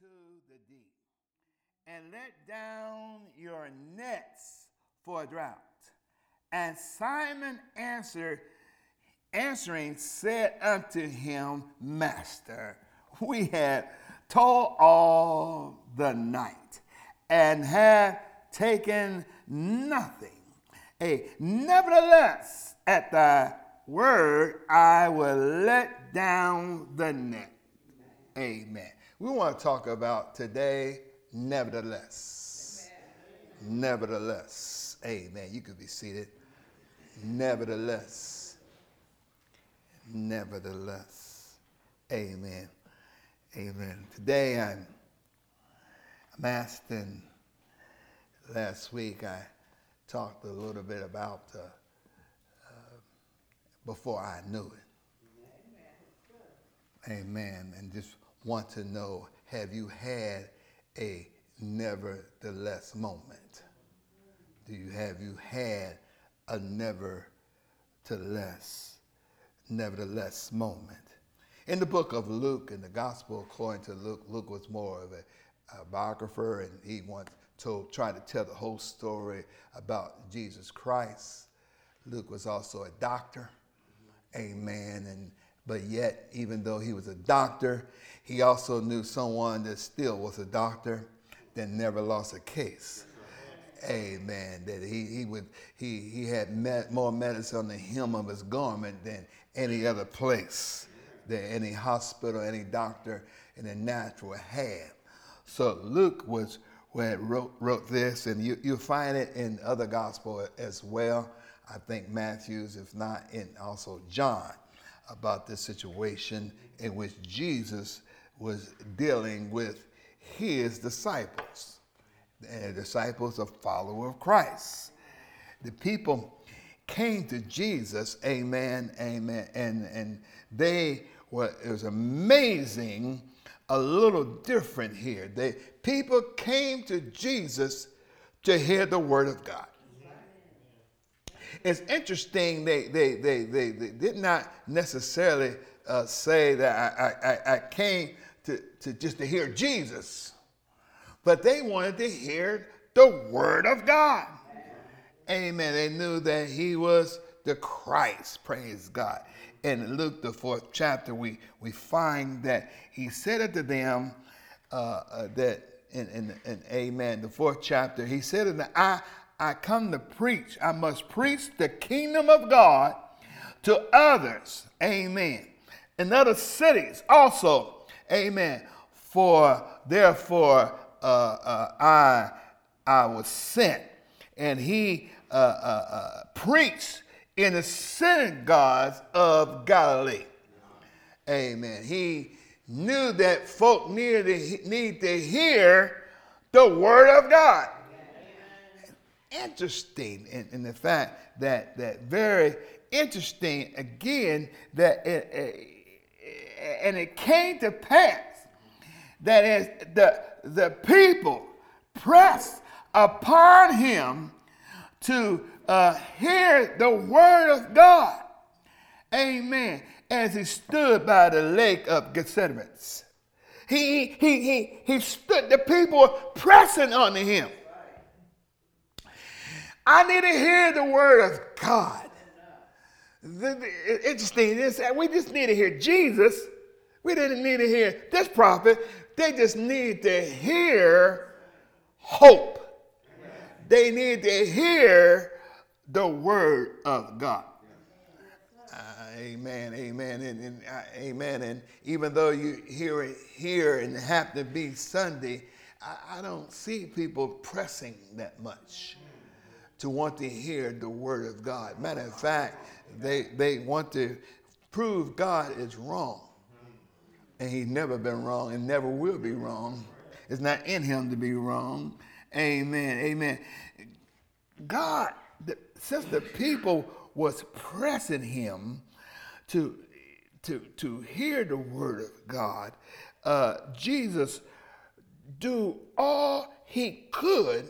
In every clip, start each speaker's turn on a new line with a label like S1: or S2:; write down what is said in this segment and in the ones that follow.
S1: to the deep and let down your nets for a drought. And Simon answered, answering, said unto him, Master, we had toiled all the night and have taken nothing. Hey, nevertheless, at thy word, I will let down the net. Amen. We want to talk about today, nevertheless. Amen. Nevertheless. Amen. You could be seated. Nevertheless. Nevertheless. Amen. Amen. Today I'm, I'm asking, last week I talked a little bit about uh, uh, before I knew it. Amen. Amen. And just want to know have you had a nevertheless moment? Do you have you had a never to nevertheless, nevertheless moment? In the book of Luke, in the gospel according to Luke, Luke was more of a, a biographer and he once told, tried to tell the whole story about Jesus Christ. Luke was also a doctor. Amen. And but yet, even though he was a doctor, he also knew someone that still was a doctor that never lost a case. Amen. That he, he would he he had met more medicine on the hem of his garment than any other place, than any hospital, any doctor in the natural had. So Luke was where wrote wrote this, and you you find it in other gospel as well. I think Matthew's, if not in also John, about this situation in which Jesus was dealing with his disciples. And the disciples are followers of Christ. The people came to Jesus, amen, amen, and, and they were, it was amazing, a little different here. They, people came to Jesus to hear the word of God. It's interesting, they, they, they, they, they did not necessarily uh, say that I, I, I came to, to just to hear Jesus, but they wanted to hear the word of God. Amen. They knew that he was the Christ. Praise God. And in Luke, the fourth chapter, we, we find that he said unto them uh, uh, that, in, in, in, Amen, the fourth chapter, he said unto I, I come to preach. I must preach the kingdom of God to others. Amen. In other cities also. Amen. For therefore uh, uh, I I was sent, and he uh, uh, uh preached in the synagogues of Galilee. Amen. He knew that folk needed to, need to hear the word of God interesting in, in, the fact that that very interesting again that it, it, and it came to pass that as the the people pressed upon him to uh, hear the word of God, Amen. As he stood by the lake of Gethsemane, he he he he stood. The people pressing on him. I need to hear the word of God. Interesting we just need to hear Jesus. We didn't need to hear this prophet. They just need to hear hope. They need to hear the word of God. Uh, amen, amen, and, and uh, amen. And even though you hear it here and happen to be Sunday, I, I don't see people pressing that much to want to hear the word of God. Matter of fact, they, they want to prove God is wrong. And he's never been wrong and never will be wrong. It's not in him to be wrong. Amen. Amen. God, the, since the people was pressing him to, to, to hear the word of God, uh, Jesus do all he could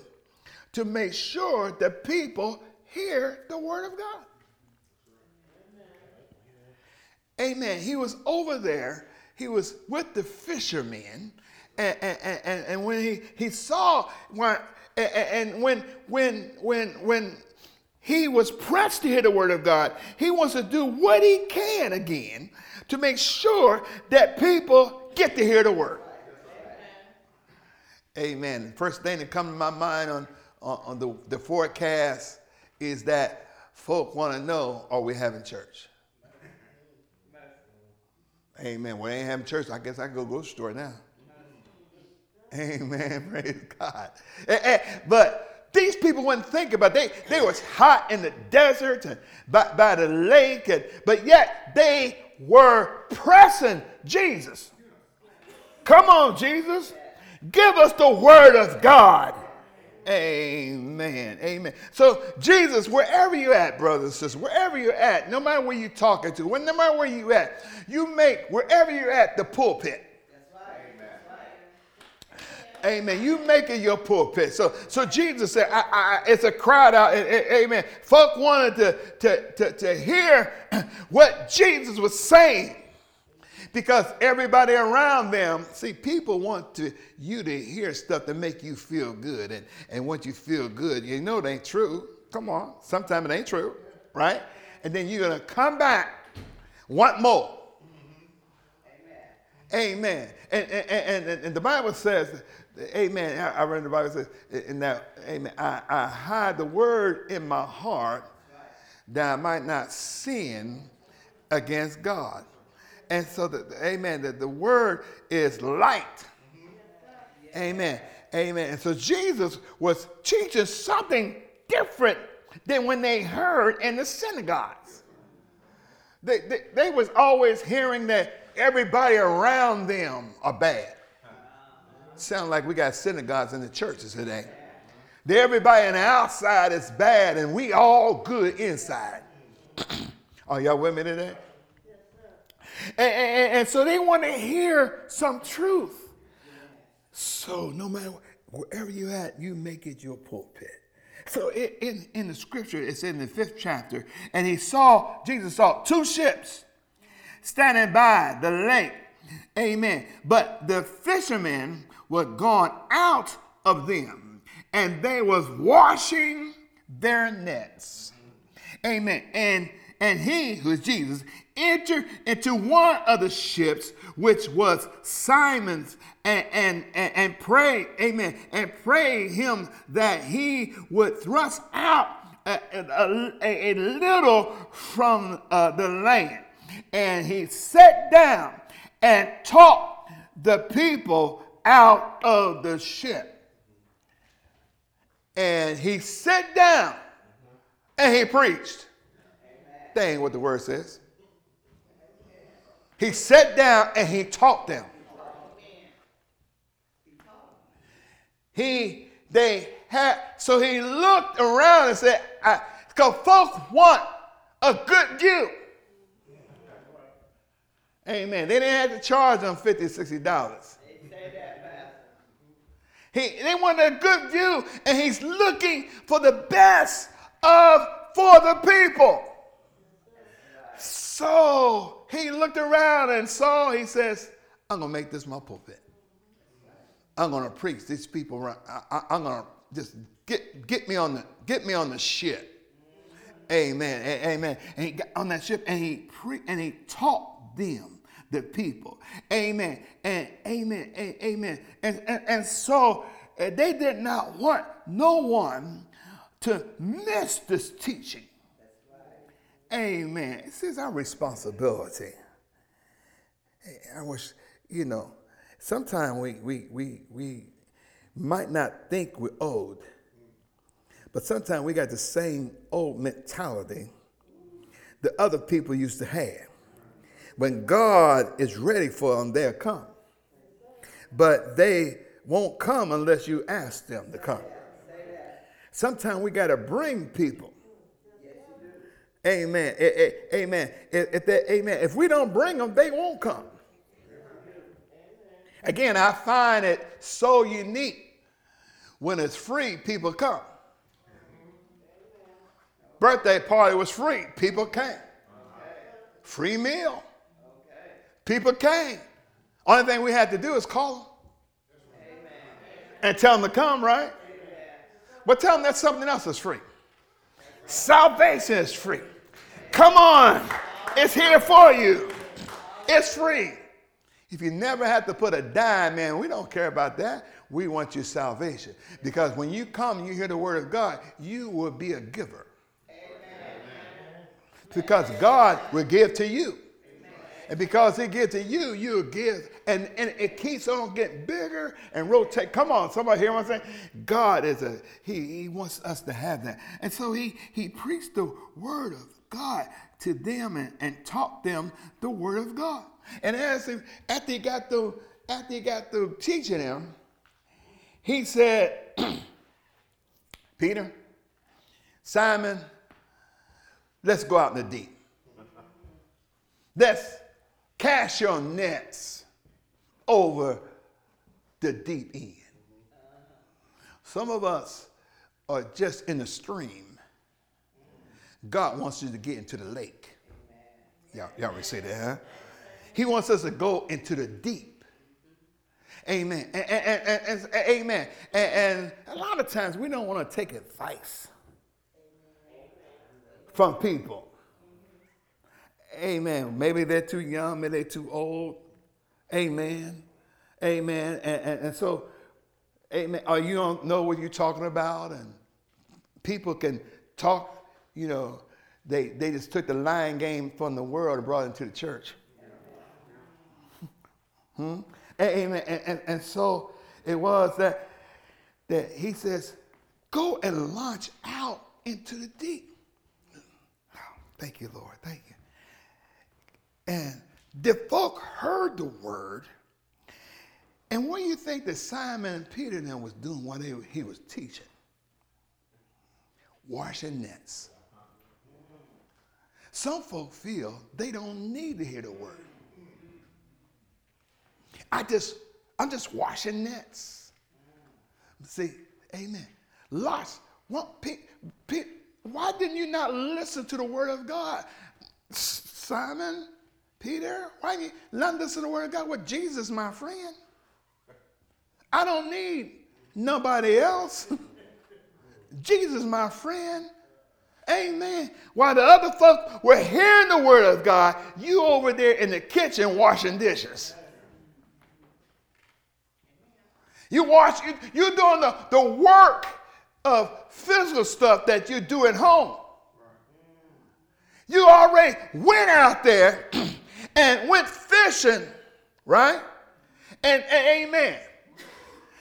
S1: to make sure that people hear the word of God. Amen. He was over there. he was with the fishermen, and, and, and, and when he, he saw when, and when when when when he was pressed to hear the word of God, he wants to do what he can again to make sure that people get to hear the word. Amen. First thing that comes to my mind on, on, the, the forecast is that folk want to know are we having church? Amen. Well, ain't having church. I guess I can go grocery store now. Amen. Praise God. Eh, eh, but these people wouldn't think about it. They, they was hot in the desert and by, by the lake, and, but yet they were pressing Jesus. Come on, Jesus. Give us the word of God. Amen. Amen. So, Jesus, wherever you're at, brothers and sisters, wherever you're at, no matter where you're talking to, no matter where you're at, you make wherever you're at the pulpit. Amen. You make it your pulpit. So, so Jesus said, I, I, it's a crowd out. Amen. Folk wanted to, to, to, to hear what Jesus was saying because everybody around them, see, people want to, you to hear stuff to make you feel good. And, and once you feel good, you know it ain't true. Come on. Sometimes it ain't true, right? And then you're going to come back, want more. Mm-hmm. Amen. Amen. And, and, and, and the Bible says, Amen. I, I read the Bible says, in that, Amen. I, I hide the word in my heart that I might not sin against God. And so, the, amen, that the word is light. Amen. Amen. And so Jesus was teaching something different than when they heard in the synagogues. They, they, they was always hearing that everybody around them are bad. Sound like we got synagogues in the churches today. That everybody on the outside is bad and we all good inside. are y'all with me today? And, and, and so they want to hear some truth. So no matter wherever you're at, you make it your pulpit. So in, in the scripture, it's in the fifth chapter, and he saw, Jesus saw two ships standing by the lake. Amen. But the fishermen were gone out of them, and they was washing their nets. Amen. And and he, who is Jesus, entered into one of the ships, which was Simon's, and, and, and, and amen, and prayed him that he would thrust out a, a, a, a little from uh, the land. And he sat down and taught the people out of the ship. And he sat down and he preached. That ain't what the word says. He sat down and he taught them. He, they had, so he looked around and said, because folks want a good view. Amen. They didn't have to charge them $50, $60. He, they wanted a good view, and he's looking for the best of for the people. So he looked around and saw, he says, I'm going to make this my pulpit. I'm going to preach these people. I, am going to just get, get, me on the, get me on the ship. Amen. Amen. And he got on that ship and he pre- and he taught them the people. Amen. And amen. And amen. And, and, and so uh, they did not want no one to miss this teaching. Amen. This is our responsibility. Eh, I wish, you know, sometimes we, we, we, we might not think we're old, but sometimes we got the same old mentality that other people used to have. When God is ready for them, they'll come. But they won't come unless you ask them to come. Sometimes we got to bring people Amen. Eh, eh, amen. If they, amen. If we don't bring them, they won't come. Again, I find it so unique when it's free, people come. Birthday party was free, people came. Free meal, people came. Only thing we had to do is call them. And tell them to come, right? But tell them that something else is free. Salvation is free. Come on. It's here for you. It's free. If you never have to put a dime in, we don't care about that. We want your salvation. Because when you come you hear the word of God, you will be a giver. Amen. Because God will give to you. And because he gives to you, you give. And, and it keeps on getting bigger and rotate. Come on, somebody hear what I'm saying? God is a, he, he wants us to have that. And so he, he preached the word of God to them and, and taught them the word of God. And as he, after he got through, after he got through teaching them, he said, Peter, Simon, let's go out in the deep. Let's Cast your nets over the deep end. Some of us are just in the stream. God wants you to get into the lake. Y'all, y'all already say that, huh? He wants us to go into the deep. Amen. And, and, and, and amen. And, a lot of times we don't want to take advice from people. Amen. Maybe they're too young, maybe they're too old. Amen. Amen. And, and, and so, amen. Or you don't know what you're talking about, and people can talk, you know, they, they just took the lying game from the world and brought it into the church. hmm? Amen. And, and, and so it was that, that he says, go and launch out into the deep. Oh, thank you, Lord. Thank you. And the folk heard the word. And what do you think that Simon and Peter then was doing while they, he was teaching? Washing nets. Some folk feel they don't need to hear the word. I just, I'm just washing nets. See, amen. Lots. What, why didn't you not listen to the word of God? Simon, Peter, why you not listen to the word of God? Well, Jesus, my friend. I don't need nobody else. Jesus, my friend. Amen. While the other folks were hearing the word of God, you over there in the kitchen washing dishes. You wash, you, you're doing the, the work of physical stuff that you do at home. You already went out there and went fishing, right? And, and amen.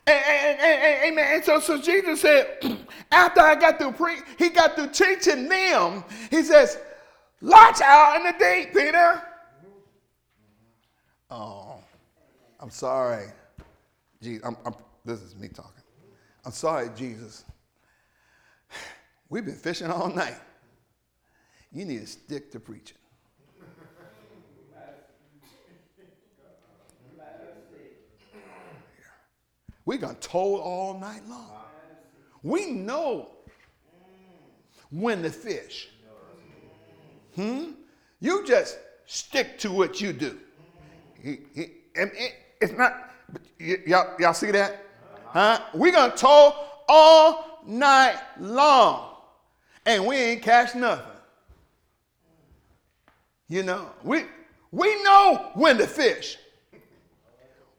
S1: And, and, and, amen. And so, so Jesus said, after I got through pre, he got through teaching them, he says, launch out in the deep, Peter. Oh, I'm sorry. Jesus, I'm, I'm, this is me talking. I'm sorry, Jesus. We've been fishing all night. You need to stick to preaching. We're going to toll all night long. We know when to fish. Hmm? You just stick to what you do. He, it's not, y'all, y'all see that? Huh? We're going to toll all night long and we ain't catch nothing. You know, we, we know when to fish.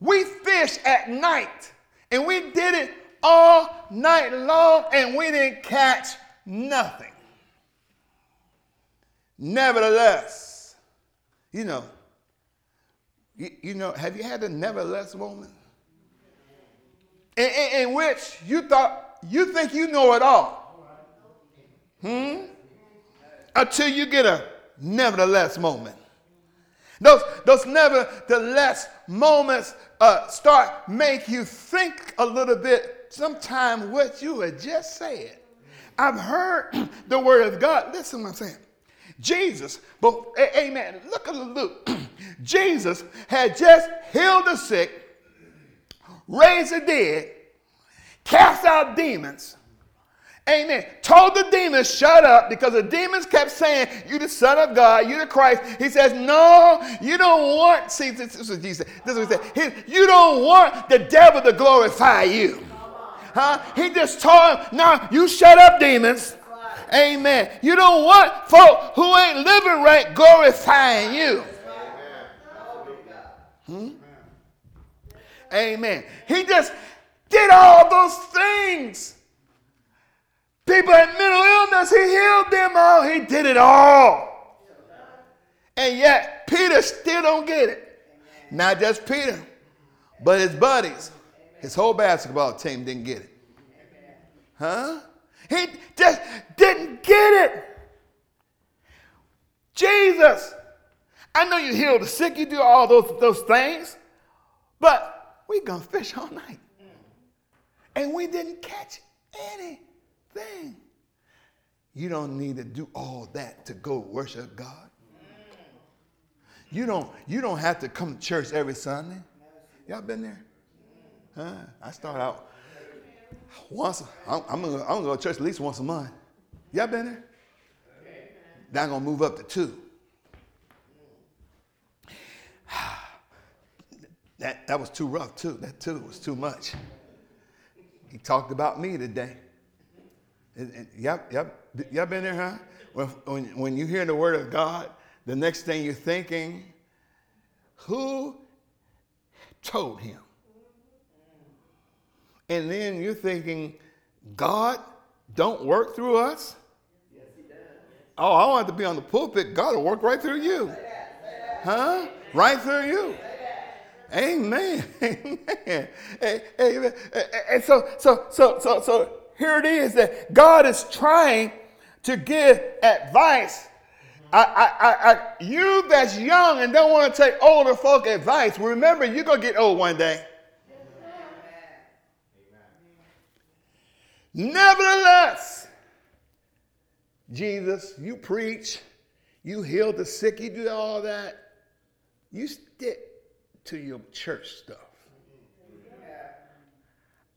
S1: We fish at night. And we did it all night long and we didn't catch nothing. Nevertheless, you know, you, you know, have you had a nevertheless moment? In, in, in, which you thought, you think you know it all. Hmm? Until you get a nevertheless moment. Those, those nevertheless moments uh, start make you think a little bit sometime what you had just said. I've heard the word of God. Listen what I'm saying. Jesus, but amen. Look at Luke. Jesus had just healed the sick, raised the dead, cast out demons, Amen. Told the demons, shut up, because the demons kept saying, You the Son of God, you the Christ. He says, No, you don't want, see, this, is what Jesus This is what he said. He, you don't want the devil to glorify you. Huh? He just told him, No, you shut up, demons. Amen. You don't want folk who ain't living right glorifying you. Hmm? Amen. He just did all those things. People had mental illness, he healed them all. He did it all. And yet, Peter still don't get it. Not just Peter, but his buddies. His whole basketball team didn't get it. Huh? He just didn't get it. Jesus, I know you heal the sick, you do all those, those things, but we gonna fish all night. And we didn't catch anything. You don't need to do all that to go worship God. You don't, you don't have to come to church every Sunday. Y'all been there? Huh? I start out once, I'm, I'm, gonna, I'm gonna go to church at least once a month. Y'all been there? Now I'm gonna move up to two. That, that was too rough, too. That two was too much. He talked about me today. Yep, yep. Y'all been there, huh? When, when, when you hear the word of God, the next thing you're thinking, who told him? And then you're thinking, God don't work through us? Yes, he does. Oh, I want to be on the pulpit. God will work right through you. Huh? Right through you. Amen. Amen. Amen. And so, so, so, so, so here it is that God is trying to give advice. I, I, I, I, you that's young and don't want to take older folk advice, remember you're going to get old one day. Nevertheless, Jesus, you preach, you heal the sick, you do all that. You stick to your church stuff.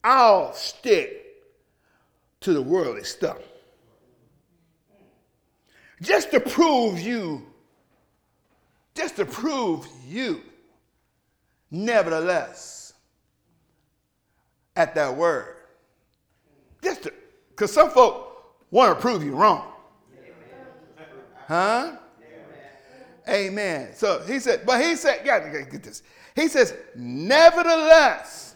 S1: I'll stick to the worldly stuff. Just to prove you, just to prove you, nevertheless, at that word. Just because some folk want to prove you wrong. Huh? Amen. So he said, but he said, yeah, get this. He says, nevertheless,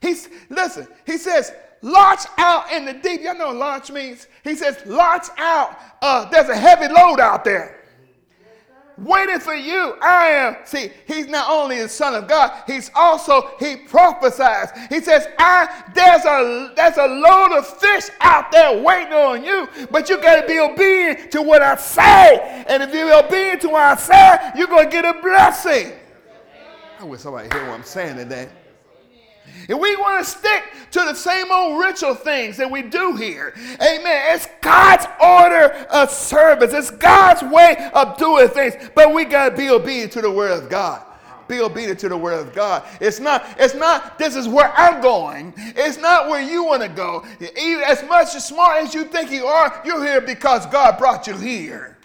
S1: he's listen, he says, launch out in the deep. Y'all know launch means? He says, launch out. Uh, there's a heavy load out there waiting for you. I am. See, he's not only the son of God, he's also, he prophesies. He says, I there's a there's a load of fish out there waiting on you, but you gotta be obedient to what I say. And if you're obedient to what I say, you're gonna get a blessing. I wish somebody hear what I'm saying today. And we want to stick to the same old ritual things that we do here. Amen. It's God's order of service, it's God's way of doing things. But we got to be obedient to the word of God. Be obedient to the word of God. It's not, it's not, this is where I'm going. It's not where you want to go. As much as smart as you think you are, you're here because God brought you here.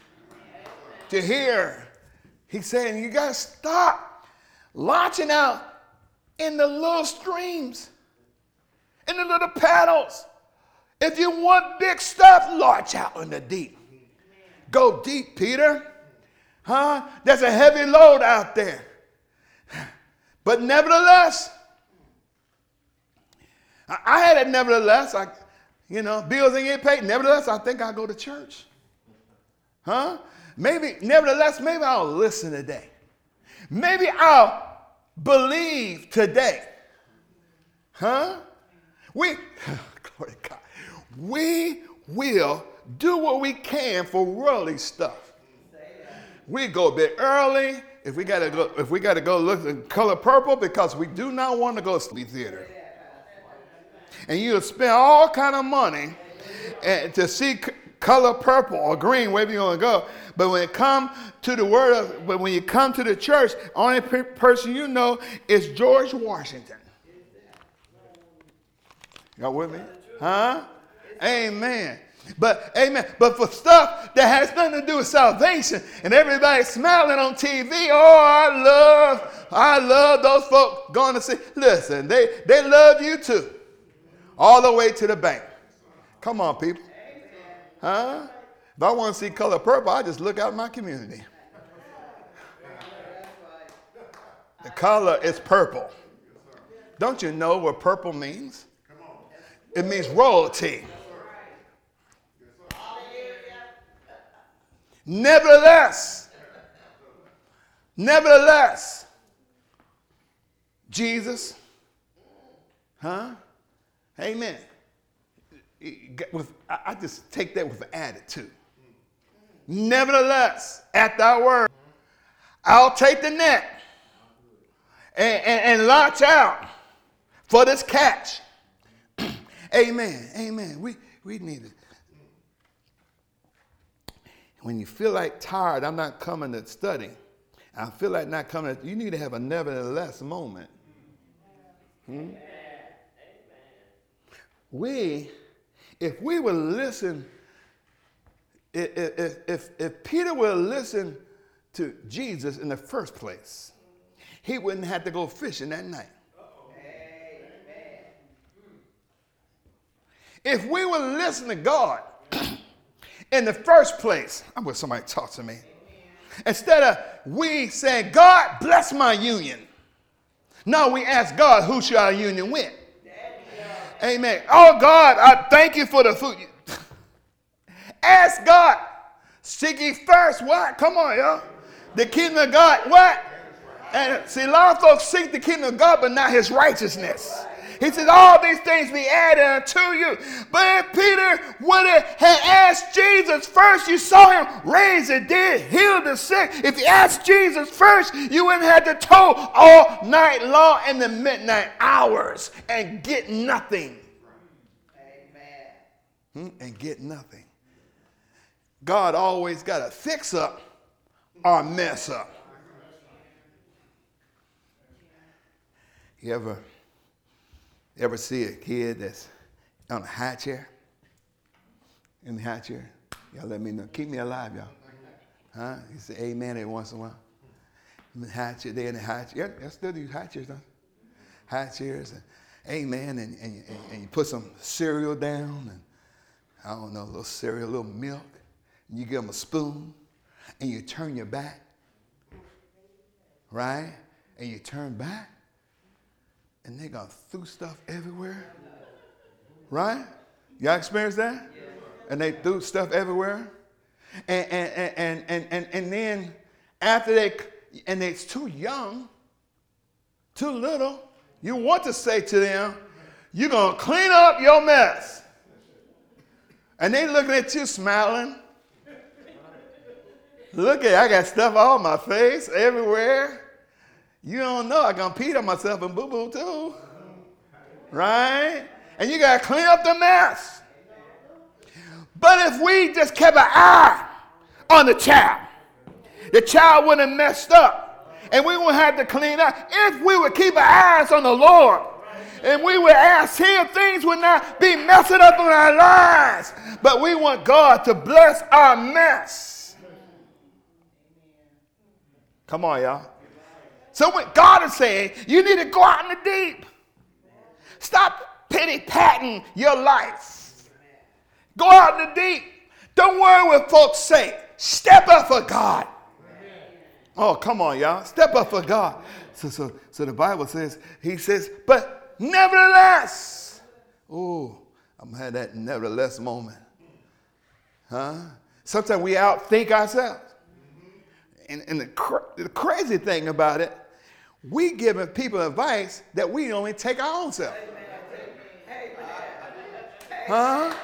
S1: To here. He's saying you got to stop launching out in the little streams, in the little paddles. If you want big stuff, launch out in the deep. Go deep, Peter. Huh? There's a heavy load out there. But nevertheless, I had it nevertheless. I, you know, bills ain't get paid. Nevertheless, I think I'll go to church. Huh? Maybe, nevertheless, maybe I'll listen today. Maybe I'll believe today. Huh? We, glory to God, we will do what we can for worldly stuff. We go a bit early if we gotta go if we gotta go look in color purple because we do not want to go to movie theater. And you'll spend all kind of money eh, to see color purple or green, wherever you want to go. But when it come to the word of, but when you come to the church, only pe- person you know is George Washington. Y'all with me? Huh? Amen. But amen. But for stuff that has nothing to do with salvation, and everybody smiling on TV, oh, I love, I love those folks going to see. Listen, they they love you too, all the way to the bank. Come on, people. Huh? If I want to see color purple, I just look out my community. The color is purple. Don't you know what purple means? It means royalty. Nevertheless, nevertheless, Jesus, huh? Amen. With, I just take that with an attitude. Nevertheless, at thy word, I'll take the net and, and, and launch out for this catch. Amen. Amen. We, we need it. When you feel like tired, I'm not coming to study. I feel like not coming. To, you need to have a nevertheless moment. Hmm? We, if we would listen, if, if, if, Peter would listen to Jesus in the first place, he wouldn't have to go fishing that night. If we would listen to God in the first place, I wish somebody talk to me. Instead of we saying, God bless my union. No, we ask God, who should our union with? Amen. Oh God, I thank you for the food. ask God. Seek ye first what? Come on, y'all. The kingdom of God, what? And see, a lot of folks seek the kingdom of God, but not his righteousness. He says, All these things be added unto you. But if Peter would have asked Jesus first, you saw him raise the dead, heal the sick. If you asked Jesus first, you wouldn't have to toil all night long in the midnight hours and get nothing. Amen. Hmm? And get nothing. God always got to fix up or mess up. You ever ever see a kid that's on a high chair? In the high chair? Y'all let me know. Keep me alive, y'all. Huh? You say amen every once in a while. In the high chair, they in the high chair. Yeah, I still do high chairs, don't High chairs and amen. And, and, and, and you put some cereal down and I don't know, a little cereal, a little milk. And you give them a spoon and you turn your back. Right? And you turn back and they got threw stuff everywhere. Right? Y'all experienced that? And they threw stuff everywhere. And, and, and, and, and, and then after they, and it's too young, too little, you want to say to them, you're to clean up your mess. And they looking at you smiling. Look at, I got stuff all my face, everywhere. You don't know I gonna pee on myself and boo boo too. Right? And you gotta clean up the mess. But if we just kept an eye on the child, the child wouldn't have messed up. And we wouldn't have to clean up. If we would keep our eyes on the Lord, and we would ask Him, things would not be messing up in our lives. But we want God to bless our mess. Come on, y'all. So what God is saying, you need to go out in the deep. Stop pity patting your life. Go out in the deep. Don't worry what folks say. Step up for God. Oh, come on, y'all. Step up for God. So, so, so the Bible says, He says, but nevertheless. Oh, I'm gonna that nevertheless moment. Huh? Sometimes we outthink ourselves. And, and the, the crazy thing about it, we giving people advice that we only take our own self. Huh?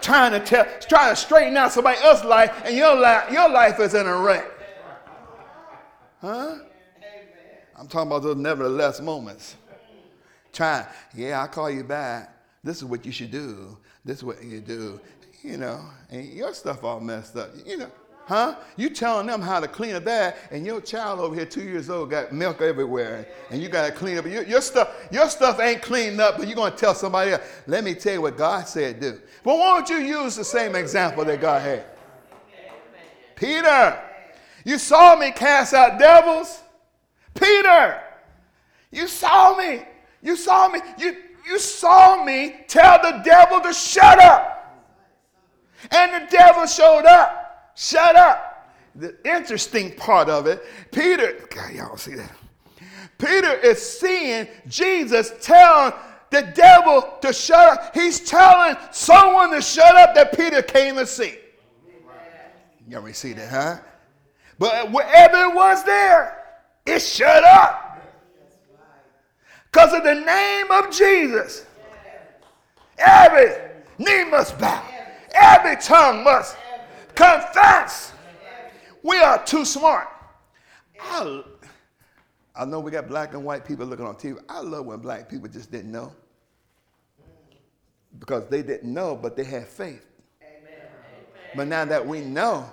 S1: Trying to tell, trying to straighten out somebody else's life, and your life, your life is in a wreck. Huh? I'm talking about those nevertheless moments. Trying, yeah, I'll call you back. This is what you should do. This is what you do. You know, and your stuff all messed up. You know, Huh? You telling them how to clean up that, and your child over here, two years old, got milk everywhere, and you got to clean up. Your, your, stuff, your stuff ain't cleaned up, but you're going to tell somebody else. Let me tell you what God said do. But why don't you use the same example that God had? Peter, you saw me cast out devils. Peter, you saw me. You saw me. You, you saw me tell the devil to shut up. And the devil showed up. Shut up. The interesting part of it, Peter, God, y'all see that? Peter is seeing Jesus tell the devil to shut up. He's telling someone to shut up that Peter came to see. You ever see that, huh? But wherever it was there, it shut up. Because of the name of Jesus. Every knee must bow. Every tongue must confess. We are too smart. I, I know we got black and white people looking on TV. I love when black people just didn't know. Because they didn't know, but they had faith. Amen. But now that we know,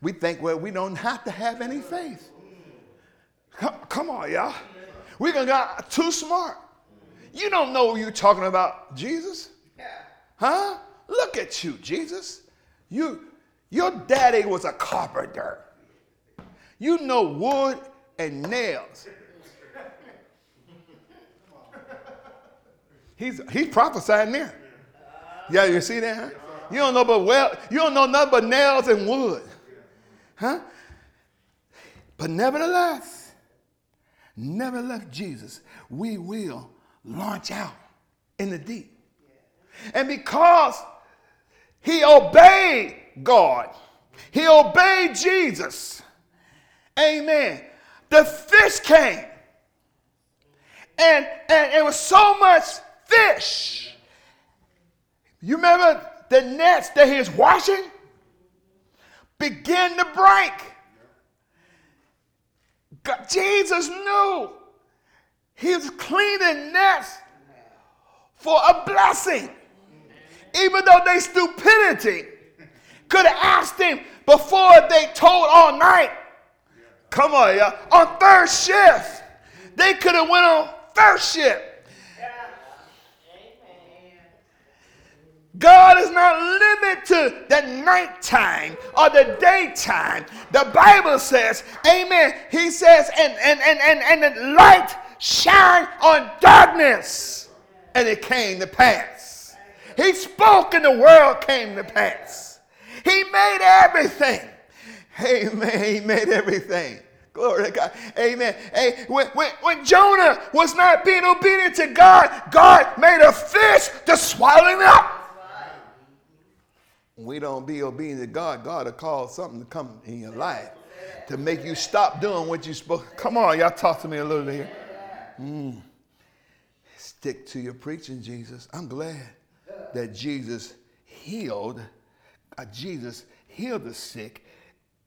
S1: we think, well, we don't have to have any faith. Come, come on, y'all. Going to get too smart. You don't know you're talking about Jesus. Huh? Look at you, Jesus. You, your daddy was a carpenter. You know wood and nails. He's, he's prophesying there. Yeah, you see that? Huh? You don't know but well, you don't know nothing but nails and wood. Huh? But nevertheless, never left Jesus, we will launch out in the deep. And because he obeyed God. He obeyed Jesus. Amen. The fish came. And, and it was so much fish. You remember the nets that he was washing? Begin to break. God, Jesus knew he was cleaning nets for a blessing. Even though they stupidity could have asked him before they told all night. Come on, y'all. On third shift. They could have went on third shift. God is not limited to the nighttime or the daytime. The Bible says, Amen. He says, and and and and, and the light shine on darkness. And it came to pass. He spoke and the world came to pass. He made everything. Amen. He made everything. Glory to God. Amen. Hey, when, when, when Jonah was not being obedient to God, God made a fish to swallow him up. We don't be obedient to God, God will cause something to come in your life to make you stop doing what you're supposed Come on, y'all talk to me a little bit here. Mm. Stick to your preaching, Jesus. I'm glad that Jesus healed uh, Jesus healed the sick,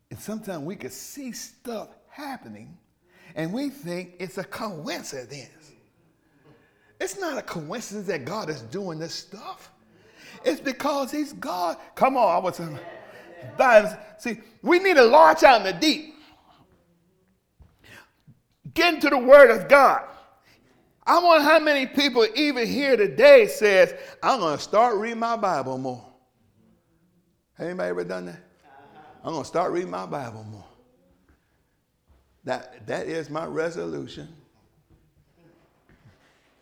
S1: and sometimes we can see stuff happening and we think it's a coincidence. It's not a coincidence that God is doing this stuff. It's because He's God. Come on, I was saying. See, we need to launch out in the deep. Get into the Word of God. I wonder how many people even here today says, I'm going to start reading my Bible more. Anybody ever done that? Uh-huh. I'm going to start reading my Bible more. That, that is my resolution.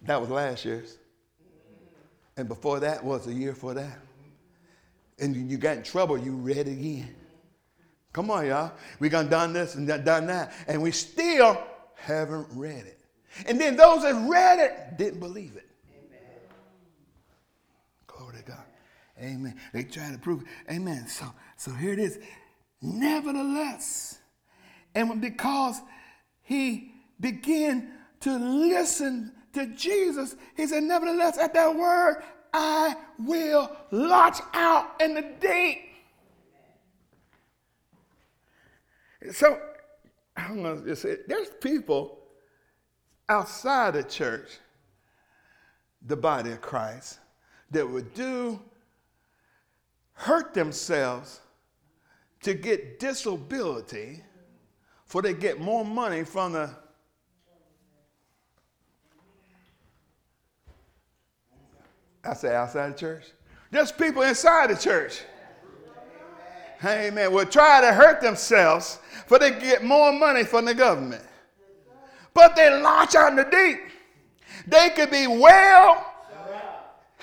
S1: That was last year's. Mm-hmm. And before that was the year for that. And you got in trouble, you read it again. Come on, y'all. We done done this and done that. And we still haven't read it. And then those that read it didn't believe it. Amen. They try to prove it. Amen. So, so here it is. Nevertheless, and because he began to listen to Jesus, he said, Nevertheless, at that word, I will launch out in the deep. So, I'm going to just say, there's people outside the church, the body of Christ, that would do hurt themselves to get disability for they get more money from the I say outside the church. There's people inside the church. Amen. Will try to hurt themselves for they get more money from the government. But they launch out in the deep. They could be well.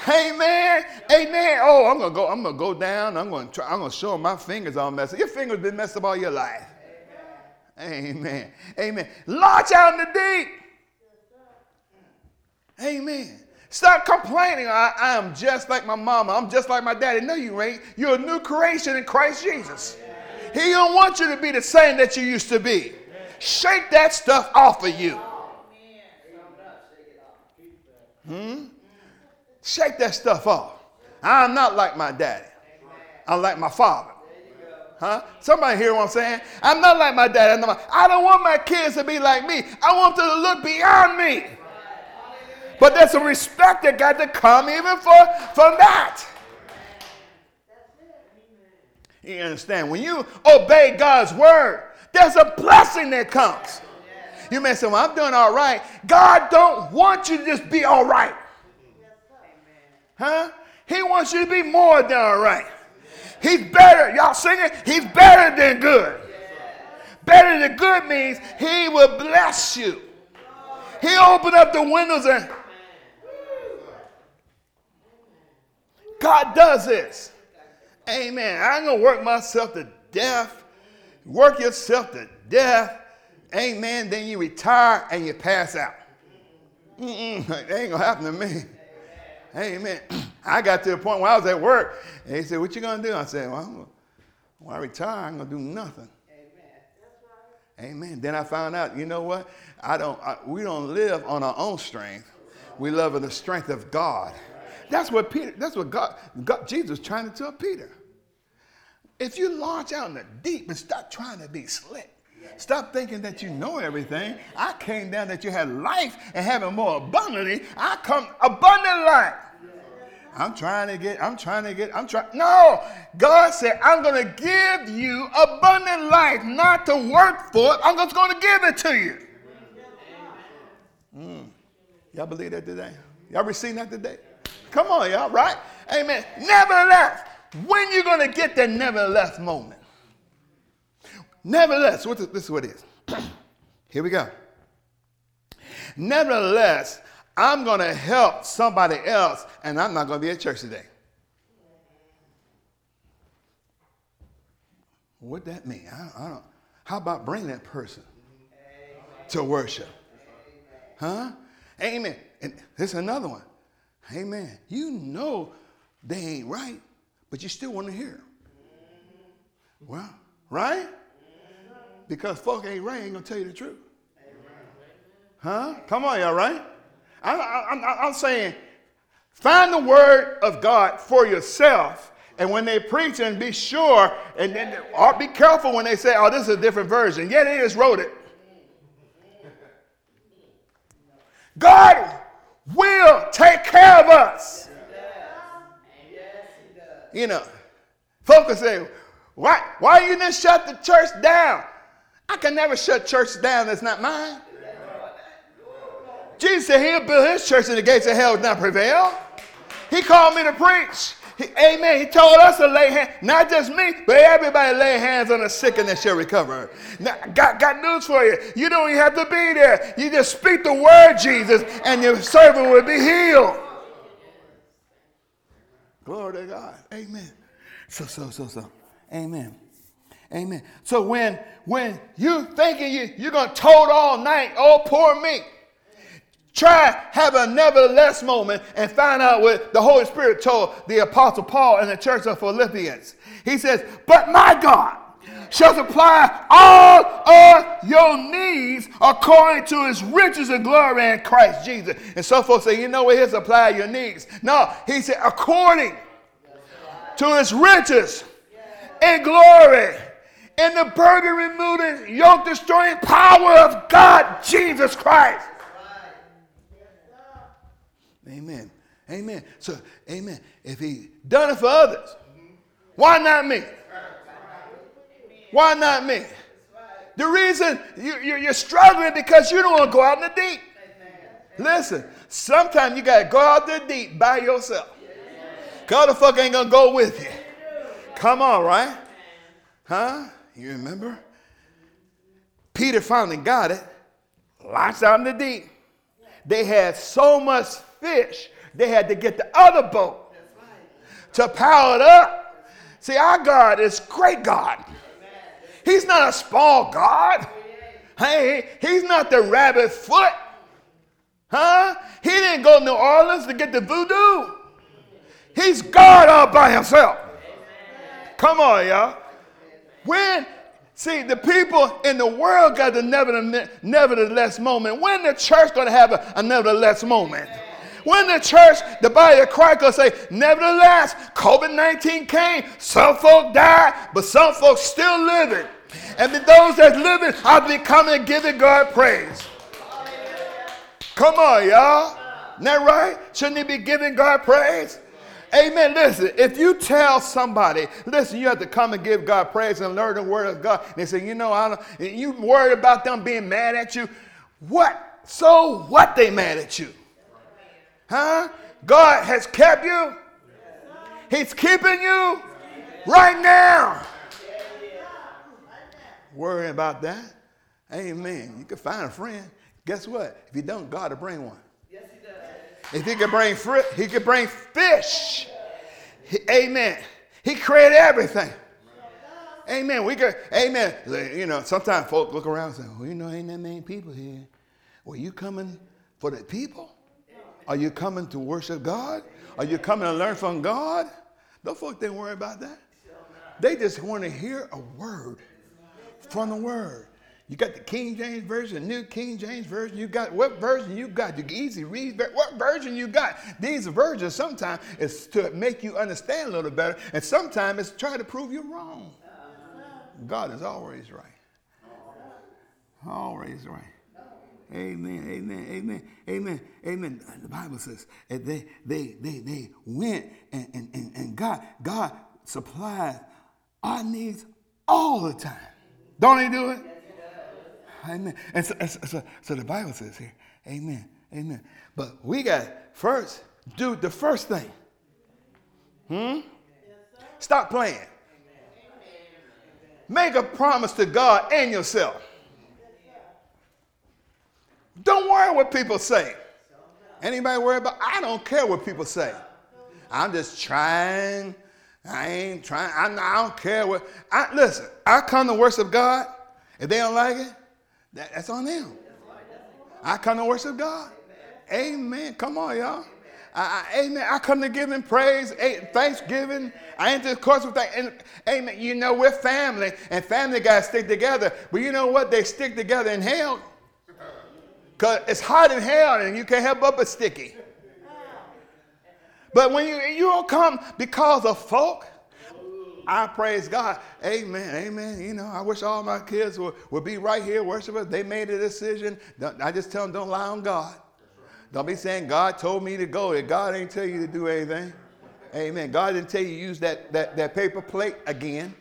S1: Amen. Amen. Oh, I'm gonna go. I'm gonna go down. I'm gonna try. I'm gonna show my fingers all messed up. Your fingers been messed up all your life. Amen. Amen. Launch out in the deep. Amen. Stop complaining. I, I, am just like my mama. I'm just like my daddy. No, you ain't. You're a new creation in Christ Jesus. He don't want you to be the same that you used to be. Shake that stuff off of you. Hmm? Shake that stuff off. I'm not like my daddy. I'm like my father. Huh? Somebody hear what I'm saying? I'm not like my dad. I don't want my kids to be like me. I want them to look beyond me. But there's a respect that got to come even for, from that. You understand? When you obey God's word, there's a blessing that comes. You may say, Well, I'm doing all right. God don't want you to just be all right. Huh? He wants you to be more than all right. He's better. Y'all singing? He's better than good. Better than good means he will bless you. He opened up the windows and God does this. Amen. I ain't gonna work myself to death. Work yourself to death. Amen. Then you retire and you pass out. Mm-mm, that ain't gonna happen to me. Amen. I got to the point where I was at work, and he said, "What you gonna do?" I said, "Well, gonna, when I retire, I'm gonna do nothing." Amen. Amen. Then I found out, you know what? I don't. I, we don't live on our own strength. We live in the strength of God. That's what Peter. That's what God, God Jesus trying to tell Peter. If you launch out in the deep and stop trying to be slick, Stop thinking that you know everything. I came down that you had life and having more abundantly. I come abundant life. I'm trying to get, I'm trying to get, I'm trying. No, God said, I'm going to give you abundant life, not to work for it. I'm just going to give it to you. Mm. Y'all believe that today? Y'all receive that today? Come on, y'all, right? Amen. Nevertheless, when you going to get that nevertheless moment? Nevertheless, this is what it is. Here we go. Nevertheless, I'm going to help somebody else, and I'm not going to be at church today. What that mean? I, I don't. How about bring that person Amen. to worship? Huh? Amen. And there's another one. Amen. You know they ain't right, but you still want to hear. Well, right? Because folk ain't right, ain't gonna tell you the truth. Huh? Come on, y'all, right? I, am saying, find the word of God for yourself. And when they preach, and be sure, and then or be careful when they say, "Oh, this is a different version." Yeah, they just wrote it. God will take care of us. You know, folks say, "Why? Why you didn't shut the church down?" I can never shut church down that's not mine. Jesus said he'll build his church and the gates of hell would not prevail. He called me to preach. He, amen. He told us to lay hands, not just me, but everybody lay hands on the sick and they shall recover. Now, got, got news for you. You don't even have to be there. You just speak the word, Jesus, and your servant will be healed. Glory to God. Amen. So, so, so, so. Amen. Amen. So when when you thinking you, you're gonna tote all night, oh poor me. Try have a nevertheless moment and find out what the Holy Spirit told the Apostle Paul in the church of Philippians. He says, But my God shall supply all of your needs according to his riches and glory in Christ Jesus. And so folks say, you know what, he'll supply your needs. No, he said, according to his riches and glory and the burden removing, yoke destroying power of God, Jesus Christ. Amen. Amen. So, amen. If he done it for others, why not me? Why not me? The reason you, are struggling because you don't want to go out in the deep. Listen, sometimes you got to go out the deep by yourself. God the fuck ain't going to go with you. Come on, right? Huh? You remember? Peter finally got it. Launched out in the deep. They had so much fish, they had to get the other boat to power it up. See, our God is great God. He's not a small God. Hey, he's not the rabbit foot. Huh? He didn't go to New Orleans to get the voodoo. He's God all by himself. Come on, y'all. When, see, the people in the world got the nevertheless moment. When the church going to have a, nevertheless moment? When the church, the body of Christ, will say, nevertheless, COVID 19 came, some folk died, but some folks still living. And those that living are becoming giving God praise. Come on, y'all. Isn't that right? Shouldn't he be giving God praise? Amen. Listen, if you tell somebody, listen, you have to come and give God praise and learn the word of God. And they say, you know, I don't, you worried about them being mad at you. What? So what they mad at you? Huh? God has kept you. He's keeping you right now. Worrying about that. Amen. You can find a friend. Guess what? If you don't, God will bring one. If he could bring fruit, he can bring fish. He, amen. He created everything. Amen. We could, amen. You know, sometimes folk look around and say, well, you know, ain't that many people here. Well, you coming for the people? Are you coming to worship God? Are you coming to learn from God? Those folk didn't worry about that. They just want to hear a word from the word. You got the King James Version, New King James Version. You got what version you got? You easy read. What version you got? These versions sometimes is to make you understand a little better, and sometimes it's try to prove you wrong. God is always right. Always right. Amen, amen, amen, amen, amen. The Bible says they they they they went and, and, and, and God, God supplies our needs all the time. Don't he do it? Amen. And so, so, so the Bible says here, amen, amen. But we got first do the first thing. Hmm? Stop playing. Make a promise to God and yourself. Don't worry what people say. Anybody worry about? I don't care what people say. I'm just trying. I ain't trying. I, I don't care what. I, listen, I come to worship God. If they don't like it, that, that's on them. I come to worship God. Amen. Come on, y'all. I, I, amen. I come to give him praise, a, thanksgiving. I enter the course with that. And, amen. You know, we're family, and family guys stick together. But you know what? They stick together in hell. Because it's hot in hell and you can't help but be sticky. But when you, you don't come because of folk, I praise God. Amen. Amen. You know, I wish all my kids would, would be right here worshiping. They made a decision. I just tell them don't lie on God. Don't be saying God told me to go. If God ain't tell you to do anything. Amen. God didn't tell you to use that, that, that paper plate again.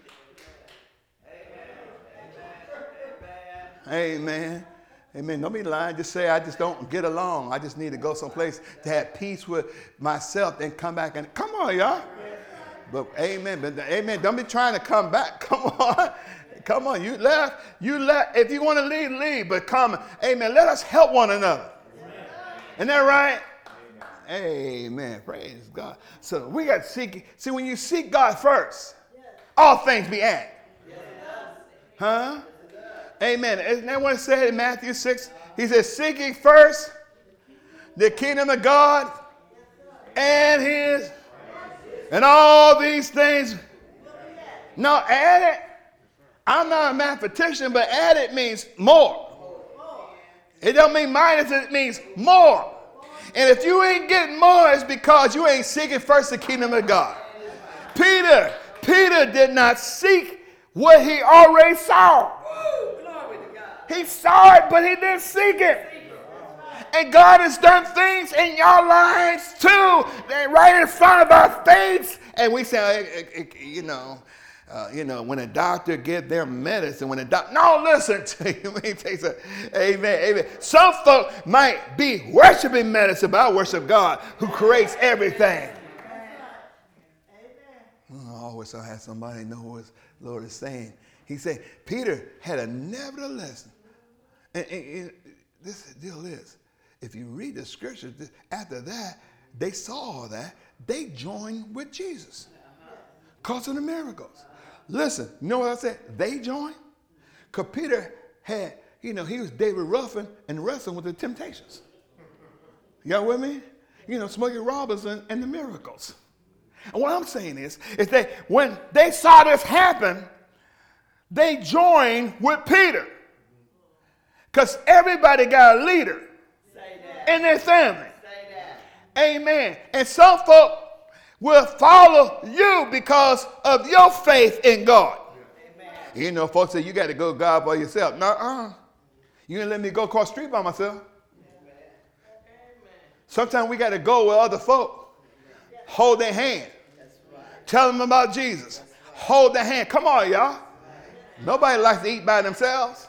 S1: Amen. Amen. Amen. Don't be lying. Just say, I just don't get along. I just need to go someplace to have peace with myself and come back and come on, y'all. But amen. But amen. Don't be trying to come back. Come on. Come on. You left. You left. If you want to leave, leave. But come. Amen. Let us help one another. Isn't that right? Amen. Praise God. So we got to seek. See, when you seek God first, all things be added. Huh? Amen. Isn't that what it said in Matthew 6? He says, Seeking first the kingdom of God and his, and all these things. No, add it. I'm not a mathematician, but add it means more. It don't mean minus, it means more. And if you ain't getting more, it's because you ain't seeking first the kingdom of God. Peter, Peter did not seek what he already saw. He saw it, but he didn't seek it. And God has done things in your lives too, right in front of our face. And we say, you know, uh, you know, when a doctor give their medicine, when a doctor, no, listen to you. Amen, amen. Some folk might be worshiping medicine, but I worship God who creates everything. Amen. I always I had somebody know what the Lord is saying. He said, Peter had a nevertheless. And, and, and this deal is, if you read the scriptures, after that, they saw that, they joined with Jesus because of the miracles. Listen, you know what I said? They joined? Because Peter had, you know, he was David Ruffin and wrestling with the temptations. Y'all with me? You know, Smokey Robinson and the miracles. And what I'm saying is, is that when they saw this happen, they joined with Peter. Because everybody got a leader in their family. Amen. And some folk will follow you because of your faith in God. Amen. You know, folks say you got to go God by yourself. No, uh, you gonna let me go across the street by myself. Amen. Sometimes we got to go with other folk. Hold their hand. Right. Tell them about Jesus. Right. Hold their hand. Come on, y'all. Right. Nobody likes to eat by themselves.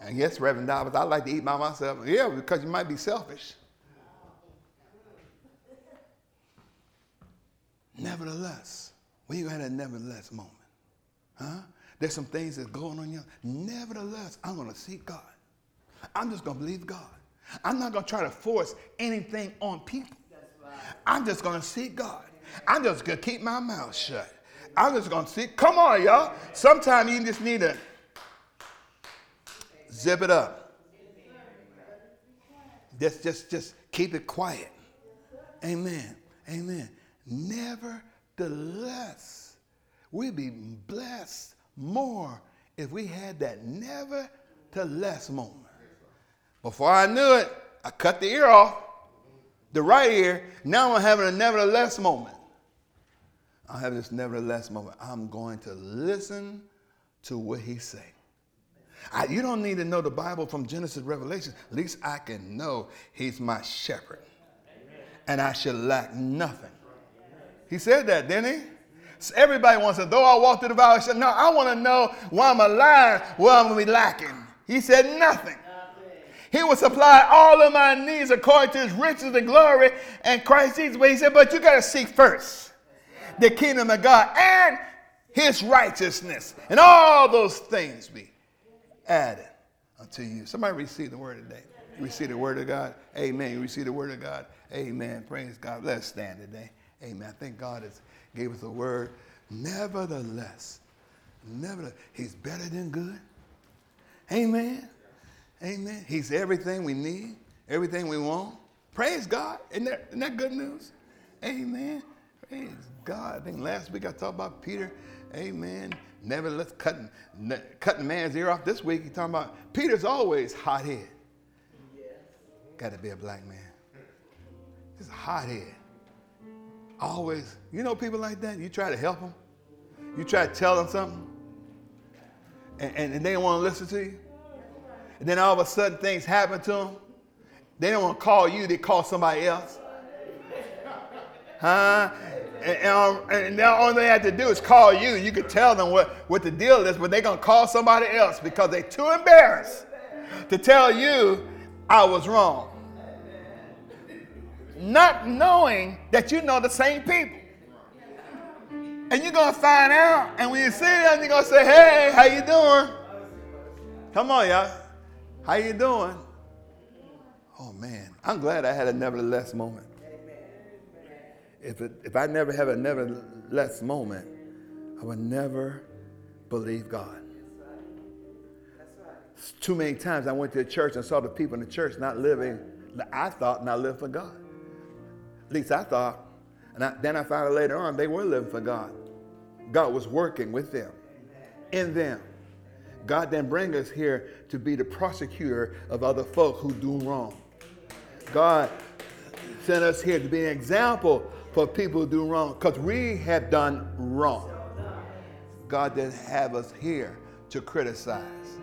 S1: And yes, Reverend Dobbins, I like to eat by myself. Yeah, because you might be selfish. Nevertheless, when you had a nevertheless moment, huh? There's some things that's going on here. Nevertheless, I'm to seek God. I'm just to believe God. I'm not to try to force anything on people. I'm just to seek God. I'm just to keep my mouth shut. I'm just to seek. Come on, y'all. Sometimes you just need to zip it up. Just, just, just keep it quiet. Amen. Amen. Nevertheless, we'd be blessed more if we had that nevertheless moment. Before I knew it, I cut the ear off, the right ear. Now I'm having a nevertheless moment. I have this nevertheless moment. I'm going to listen to what he's saying. I, you don't need to know the Bible from Genesis to Revelation. At least I can know he's my shepherd. Amen. And I shall lack nothing. He said that, didn't he? So everybody wants to, though I walk through the valley, no, I want to know why I'm alive, where I'm going to be lacking. He said nothing. He will supply all of my needs according to his riches and glory and Christ Jesus. But he said, but you got to seek first the kingdom of God and his righteousness, and all those things be added unto you. Somebody receive the word today. You receive the word of God. Amen. You receive the word of God. Amen. Praise God. Let's stand today. Amen. I think God has gave us a word. Nevertheless, nevertheless, He's better than good. Amen. Amen. He's everything we need, everything we want. Praise God. Isn't that, isn't that good news? Amen. Praise God. I think last week I talked about Peter. Amen. Nevertheless, cutting, cutting man's ear off. This week he's talking about Peter's always hot head. Yes. Got to be a black man. Just a hot head always, you know people like that? You try to help them, you try to tell them something, and, and, and they don't want to listen to you. And then all of a sudden things happen to them. They don't want to call you, they call somebody else. Huh? And, and, um, and now all they have to do is call you. You could tell them what, what the deal is, but they're going to call somebody else because they're too embarrassed to tell you I was wrong not knowing that you know the same people. And you're gonna find out, and when you see them, you're gonna say, "Hey, how you doing?" Come on, y'all. How you doing? Oh man, I'm glad I had a nevertheless moment. If it, if I never have a nevertheless moment, I would never believe God. Too many times I went to a church and saw the people in the church not living, I thought, not live for God. At least I thought. And I, then I found out later on they were living for God. God was working with them, in them. God then bring us here to be the prosecutor of other folk who do wrong. God sent us here to be an example for people who do wrong because we have done wrong. God didn't have us here to criticize,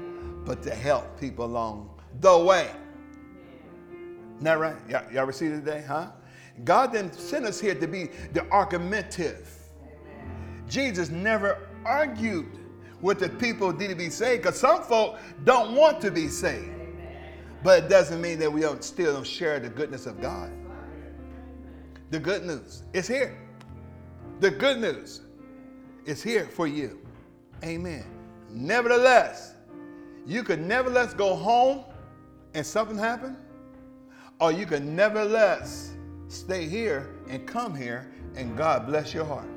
S1: but to help people along the way. Isn't that right? Y'all, y'all receive it today, huh? God didn't send us here to be the argumentative. Jesus never argued with the people who need to be saved because some folk don't want to be saved. But it doesn't mean that we don't still don't share the goodness of God. The good news is here. The good news is here for you. Amen. Nevertheless, you could nevertheless go home and something happen, or you could nevertheless stay here and come here and God bless your heart.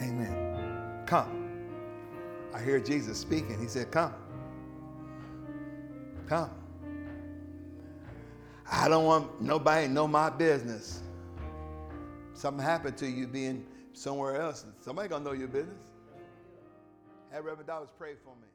S1: Amen. Come. I hear Jesus speaking. He said, Come. Come. I don't want nobody to know my business. Something happened to you being somewhere else. Somebody gonna know your business. Have Reverend Dobbins pray for me.